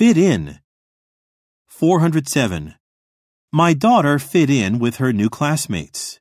Fit in. 407. My daughter fit in with her new classmates.